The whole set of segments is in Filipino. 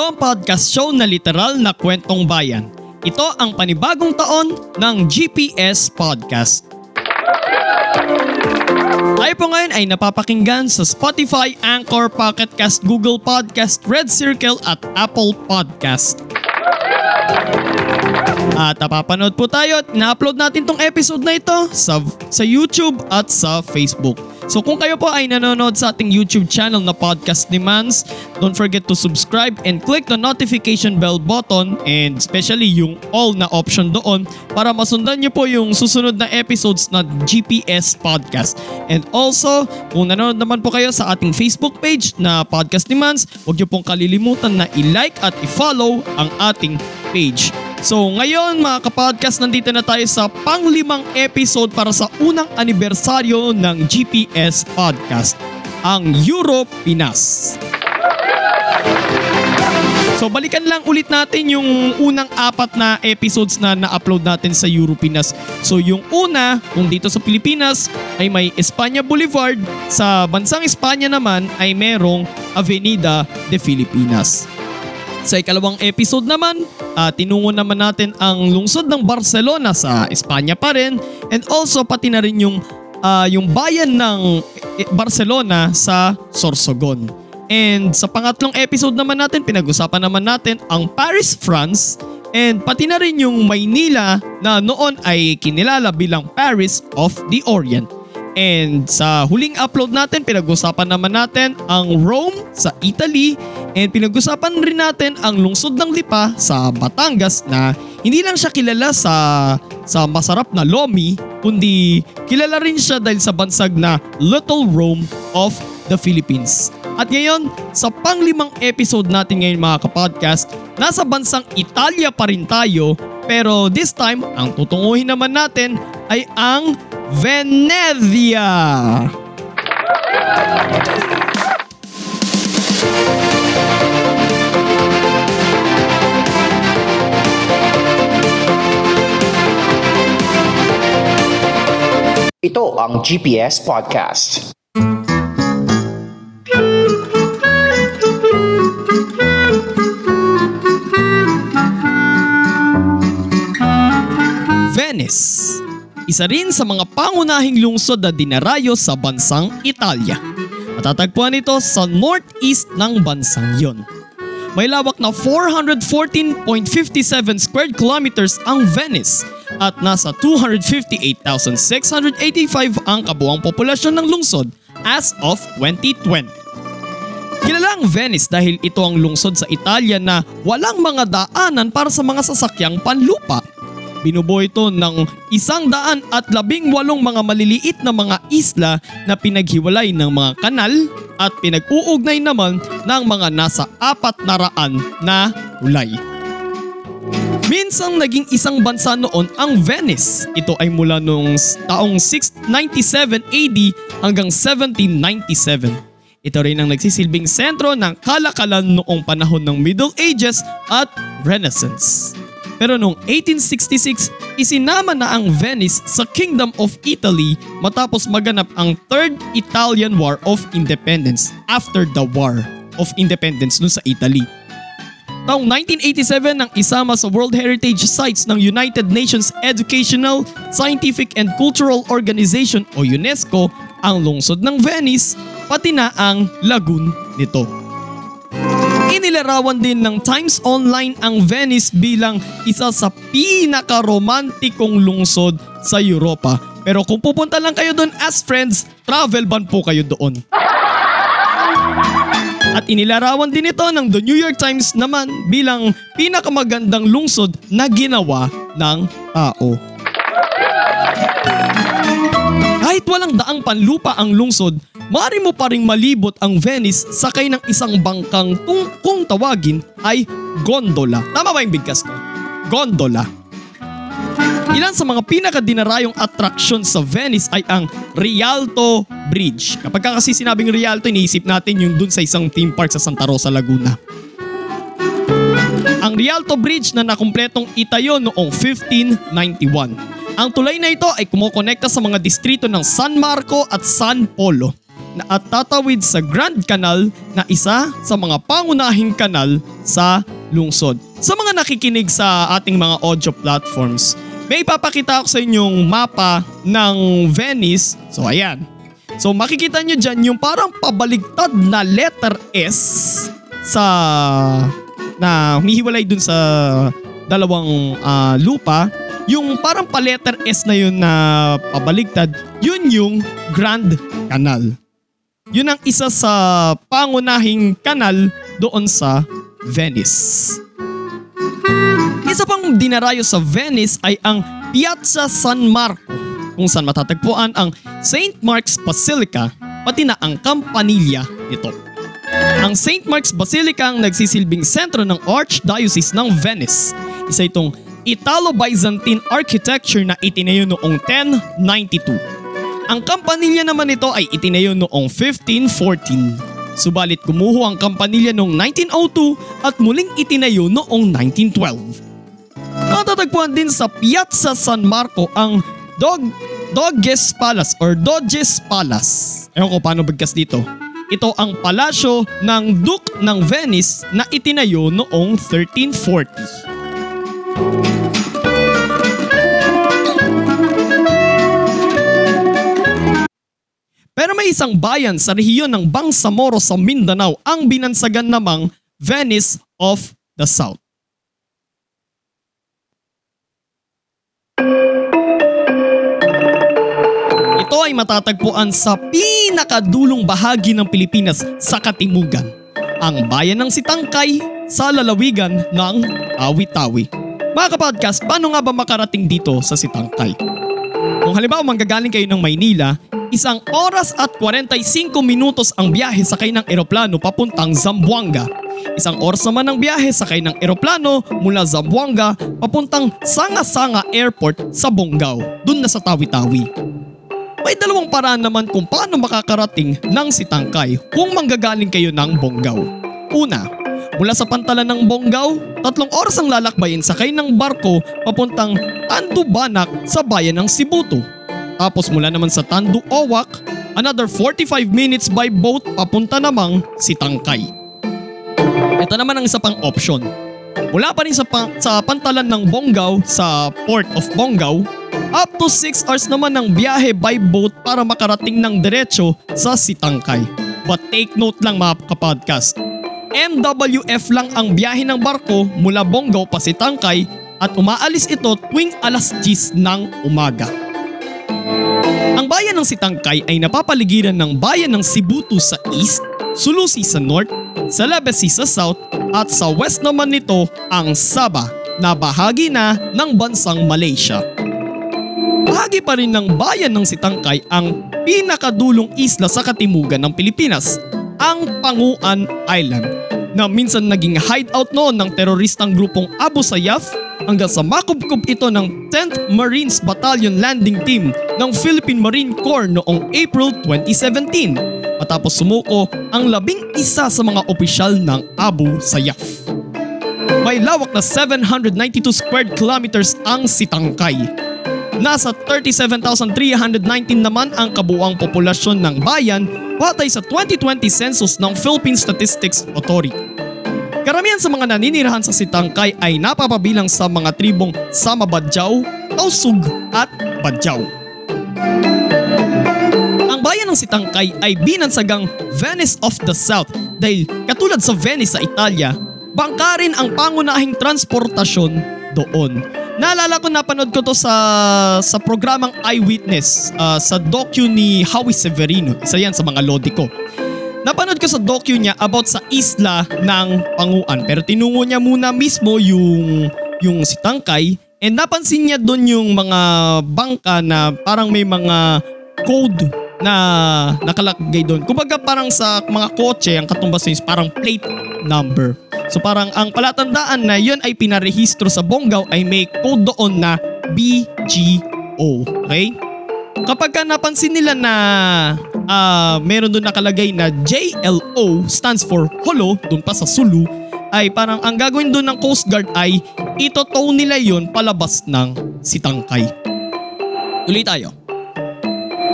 Ito ang podcast show na literal na kwentong bayan. Ito ang panibagong taon ng GPS Podcast. Tayo po ngayon ay napapakinggan sa Spotify, Anchor, Pocket Google Podcast, Red Circle at Apple Podcast. At napapanood po tayo at na-upload natin tong episode na ito sa, sa YouTube at sa Facebook. So kung kayo po ay nanonood sa ating YouTube channel na Podcast Demands, don't forget to subscribe and click the notification bell button and especially yung all na option doon para masundan nyo po yung susunod na episodes na GPS Podcast. And also, kung nanonood naman po kayo sa ating Facebook page na Podcast Demands, huwag nyo pong kalilimutan na i-like at i-follow ang ating page. So ngayon mga kapodcast, nandito na tayo sa panglimang episode para sa unang anibersaryo ng GPS Podcast, ang Europe Pinas. So balikan lang ulit natin yung unang apat na episodes na na-upload natin sa Europinas. So yung una, kung dito sa Pilipinas ay may Espanya Boulevard, sa bansang Espanya naman ay merong Avenida de Filipinas. Sa ikalawang episode naman, uh, tinungo naman natin ang lungsod ng Barcelona sa Espanya pa rin and also pati na rin yung, uh, yung bayan ng Barcelona sa Sorsogon. And sa pangatlong episode naman natin, pinag-usapan naman natin ang Paris, France and pati na rin yung Maynila na noon ay kinilala bilang Paris of the Orient. And sa huling upload natin, pinag-usapan naman natin ang Rome sa Italy and pinag-usapan rin natin ang lungsod ng Lipa sa Batangas na hindi lang siya kilala sa sa masarap na lomi, kundi kilala rin siya dahil sa bansag na Little Rome of the Philippines. At ngayon, sa panglimang episode natin ngayon mga kapodcast, nasa bansang Italia pa rin tayo pero this time, ang tutunguhin naman natin ay ang Venezia! Ito ang GPS Podcast. Isa rin sa mga pangunahing lungsod na dinarayo sa bansang Italia. Matatagpuan ito sa northeast ng bansang yon. May lawak na 414.57 square kilometers ang Venice at nasa 258,685 ang kabuang populasyon ng lungsod as of 2020. Kilala ang Venice dahil ito ang lungsod sa Italia na walang mga daanan para sa mga sasakyang panlupa Binubuo ito ng isang daan at labing walong mga maliliit na mga isla na pinaghiwalay ng mga kanal at pinag-uugnay naman ng mga nasa apat na raan na ulay. Minsang naging isang bansa noon ang Venice. Ito ay mula noong taong 697 AD hanggang 1797. Ito rin ang nagsisilbing sentro ng kalakalan noong panahon ng Middle Ages at Renaissance. Pero noong 1866, isinama na ang Venice sa Kingdom of Italy matapos maganap ang Third Italian War of Independence after the War of Independence nun sa Italy. Taong 1987 nang isama sa World Heritage Sites ng United Nations Educational, Scientific and Cultural Organization o UNESCO ang lungsod ng Venice pati na ang lagoon nito. Inilarawan din ng Times Online ang Venice bilang isa sa pinaka-romantikong lungsod sa Europa. Pero kung pupunta lang kayo doon as friends, travel ban po kayo doon. At inilarawan din ito ng The New York Times naman bilang pinakamagandang lungsod na ginawa ng tao. Kahit walang daang panlupa ang lungsod, maaari mo pa ring malibot ang Venice sakay ng isang bangkang kung, kung tawagin ay gondola. Tama ba yung bigkas ko? Gondola. Ilan sa mga pinakadinarayong atraksyon sa Venice ay ang Rialto Bridge. Kapag ka kasi sinabing Rialto, iniisip natin yung dun sa isang theme park sa Santa Rosa, Laguna. Ang Rialto Bridge na nakumpletong itayo noong 1591. Ang tulay na ito ay kumokonekta sa mga distrito ng San Marco at San Polo na at tatawid sa Grand Canal na isa sa mga pangunahing kanal sa lungsod. Sa mga nakikinig sa ating mga audio platforms, may ipapakita ako sa inyong mapa ng Venice. So ayan. So makikita nyo dyan yung parang pabaligtad na letter S sa na humihiwalay dun sa dalawang ah, lupa. Yung parang pa letter S na yun na pabaligtad, yun yung Grand Canal. Yun ang isa sa pangunahing kanal doon sa Venice. Isa pang dinarayo sa Venice ay ang Piazza San Marco kung saan matatagpuan ang St. Mark's Basilica pati na ang kampanilya nito. Ang St. Mark's Basilica ang nagsisilbing sentro ng Archdiocese ng Venice. Isa itong Italo-Byzantine architecture na itinayo noong 1092. Ang kampanilya naman nito ay itinayo noong 1514. Subalit gumuho ang kampanilya noong 1902 at muling itinayo noong 1912. Matatagpuan din sa Piazza San Marco ang Dog Doges Palace or Doges Palace. Ewan ko paano bigkas dito. Ito ang palasyo ng Duke ng Venice na itinayo noong 1340. May isang bayan sa rehiyon ng Bangsamoro sa Mindanao ang binansagan namang Venice of the South. Ito ay matatagpuan sa pinakadulong bahagi ng Pilipinas sa Katimugan, ang bayan ng Sitangkay sa lalawigan ng Awi-Tawi. Mga kapodcast, paano nga ba makarating dito sa Sitangkay? Kung halimbawa manggagaling kayo ng Maynila, isang oras at 45 minutos ang biyahe sakay ng eroplano papuntang Zamboanga. Isang oras naman ang biyahe sakay ng eroplano mula Zamboanga papuntang Sanga-Sanga Airport sa Bonggao, dun na sa Tawi-Tawi. May dalawang paraan naman kung paano makakarating ng Sitangkay kung manggagaling kayo ng Bonggao. Una, mula sa pantalan ng Bonggao, tatlong oras ang lalakbayin sakay ng barko papuntang Tandubanak sa bayan ng Sibuto. Tapos mula naman sa Tandu Owak, another 45 minutes by boat papunta namang Sitangkay. Ito naman ang isa pang option. Mula pa rin sa, pa- sa pantalan ng Bonggao sa Port of Bonggao, up to 6 hours naman ng biyahe by boat para makarating ng diretsyo sa Sitangkay. But take note lang mga kapodcast. MWF lang ang biyahe ng barko mula Bonggao pa Sitangkay at umaalis ito tuwing alas 10 ng umaga. Bayan ng Sitangkay ay napapaligiran ng bayan ng Sibutu sa east, Sulusi sa north, Salabesi sa south at sa west naman nito ang Sabah na bahagi na ng bansang Malaysia. Bahagi pa rin ng bayan ng Sitangkay ang pinakadulong isla sa katimugan ng Pilipinas, ang Panguan Island, na minsan naging hideout noon ng teroristang grupong Abu Sayyaf hanggang sa makubkob ito ng 10th Marines Battalion Landing Team ng Philippine Marine Corps noong April 2017 matapos sumuko ang labing isa sa mga opisyal ng Abu Sayyaf. May lawak na 792 square kilometers ang Sitangkay. Nasa 37,319 naman ang kabuang populasyon ng bayan batay sa 2020 census ng Philippine Statistics Authority. Karamihan sa mga naninirahan sa Sitangkay ay napapabilang sa mga tribong Sama Badjaw, Tausug at Badjaw. Ang bayan ng Sitangkay ay binansagang Venice of the South dahil katulad sa Venice sa Italia, bangka rin ang pangunahing transportasyon doon. Naalala ko napanood ko to sa sa programang Eyewitness ah, sa docu ni Howie Severino. Isa yan sa mga lodi ko. Napanood ko sa docu niya about sa isla ng Panguan pero tinungo niya muna mismo yung yung Sitangkay and napansin niya doon yung mga bangka na parang may mga code na nakalagay doon. Kumbaga parang sa mga kotse, ang katumbas is parang plate number. So parang ang palatandaan na yun ay pinarehistro sa Bonggao ay may code doon na BGO. Okay? Kapag ka napansin nila na ah, meron doon nakalagay na JLO stands for Holo, doon pa sa Sulu, ay parang ang gagawin doon ng Coast Guard ay itotow nila yon palabas ng sitangkay. Tuloy tayo.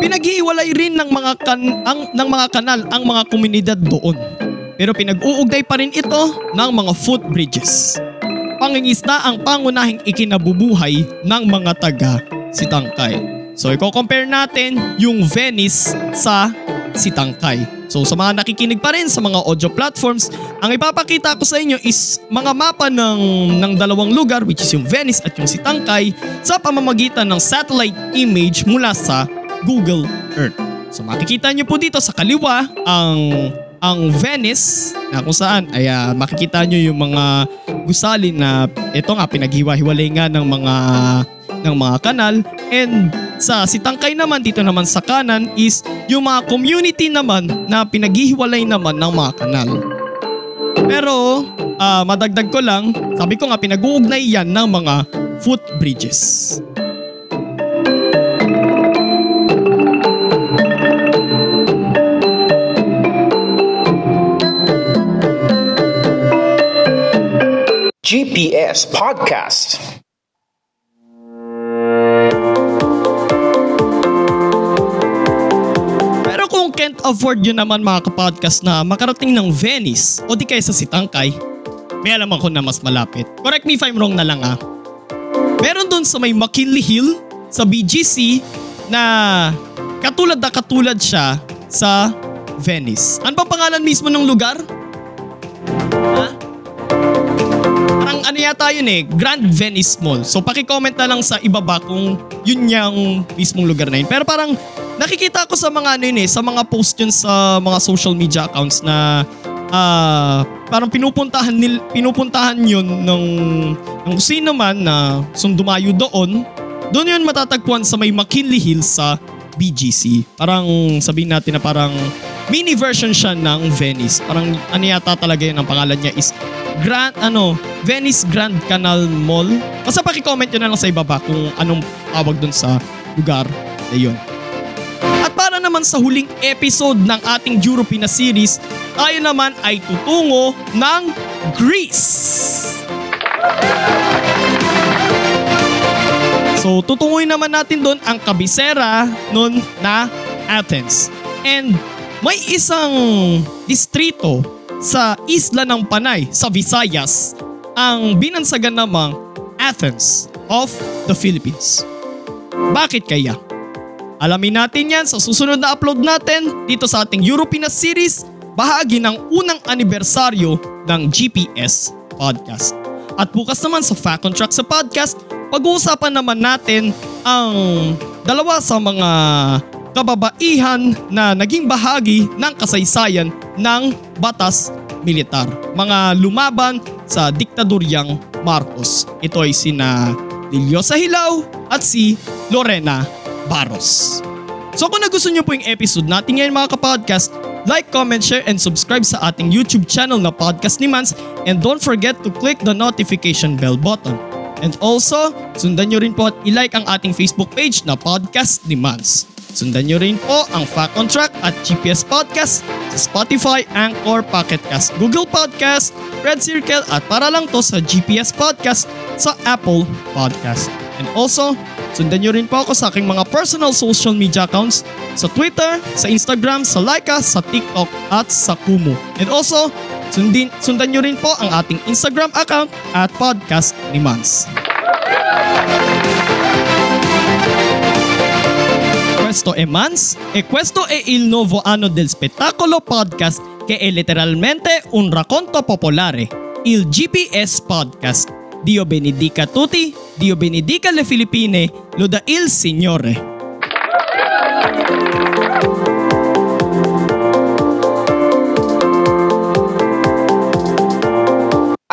Pinaghihiwalay rin ng mga kan ang ng mga kanal ang mga komunidad doon. Pero pinag-uugnay pa rin ito ng mga footbridges. Pangingisda ang pangunahing ikinabubuhay ng mga taga Sitangkay. So i-compare natin yung Venice sa Sitangkay. So sa mga nakikinig pa rin sa mga audio platforms, ang ipapakita ko sa inyo is mga mapa ng, ng dalawang lugar which is yung Venice at yung Sitangkay sa pamamagitan ng satellite image mula sa Google Earth. So makikita nyo po dito sa kaliwa ang ang Venice na kung saan ay ah, makikita nyo yung mga gusali na ito nga pinaghiwa-hiwalay nga ng mga ng mga kanal and sa Sitangkay naman dito naman sa kanan is yung mga community naman na pinaghihiwalay naman ng mga kanal. Pero ah, madagdag ko lang, sabi ko nga pinag-uugnay yan ng mga footbridges. GPS Podcast. Can't afford yun naman mga kapodcast na makarating ng Venice o di kaya sa Sitangkay, may alam ako na mas malapit. Correct me if I'm wrong na lang ah. Meron dun sa may McKinley Hill sa BGC na katulad na katulad siya sa Venice. Ano ba pangalan mismo ng lugar? Ha? Parang ano yata yun eh, Grand Venice Mall. So paki-comment na lang sa ibaba kung yun yung mismong lugar na yun. Pero parang nakikita ko sa mga ano yun eh, sa mga post yun sa mga social media accounts na ah parang pinupuntahan nil, pinupuntahan yun ng ng sino man na sundumayo doon. Doon yun matatagpuan sa may McKinley Hills sa BGC. Parang sabihin natin na parang mini version siya ng Venice. Parang ano yata talaga yun ang pangalan niya is Grand ano Venice Grand Canal Mall. Basta paki-comment nyo na lang sa ibaba kung anong tawag dun sa lugar na yun. Para naman sa huling episode ng ating Europina series, tayo naman ay tutungo ng Greece. So tutunguin naman natin doon ang kabisera nun na Athens. And may isang distrito sa isla ng Panay sa Visayas ang binansagan namang Athens of the Philippines. Bakit kaya? Alamin natin yan sa susunod na upload natin dito sa ating Europina series, bahagi ng unang anibersaryo ng GPS Podcast. At bukas naman sa Fact on Track sa podcast, pag-uusapan naman natin ang dalawa sa mga kababaihan na naging bahagi ng kasaysayan ng batas militar. Mga lumaban sa diktadoryang Marcos. Ito ay sina Liliosa Hilaw at si Lorena Barros. So kung nagustuhan nyo po yung episode natin ngayon mga kapodcast, like, comment, share, and subscribe sa ating YouTube channel na Podcast ni Mans and don't forget to click the notification bell button. And also, sundan nyo rin po at ilike ang ating Facebook page na Podcast ni Mans. Sundan nyo rin po ang Fact on Track at GPS Podcast sa Spotify, Anchor, Pocket Cast, Google Podcast, Red Circle at para lang to sa GPS Podcast sa Apple Podcast. And also, sundan nyo rin po ako sa aking mga personal social media accounts sa Twitter, sa Instagram, sa Laika, sa TikTok at sa Kumu. And also, sundin, sundan nyo rin po ang ating Instagram account at Podcast ni Mans. Questo è Mans e questo è il nuovo anno del spettacolo podcast che è letteralmente un racconto popolare, il GPS Podcast. Dio benedica tutti, Dio benedica le Filippine, loda il Signore.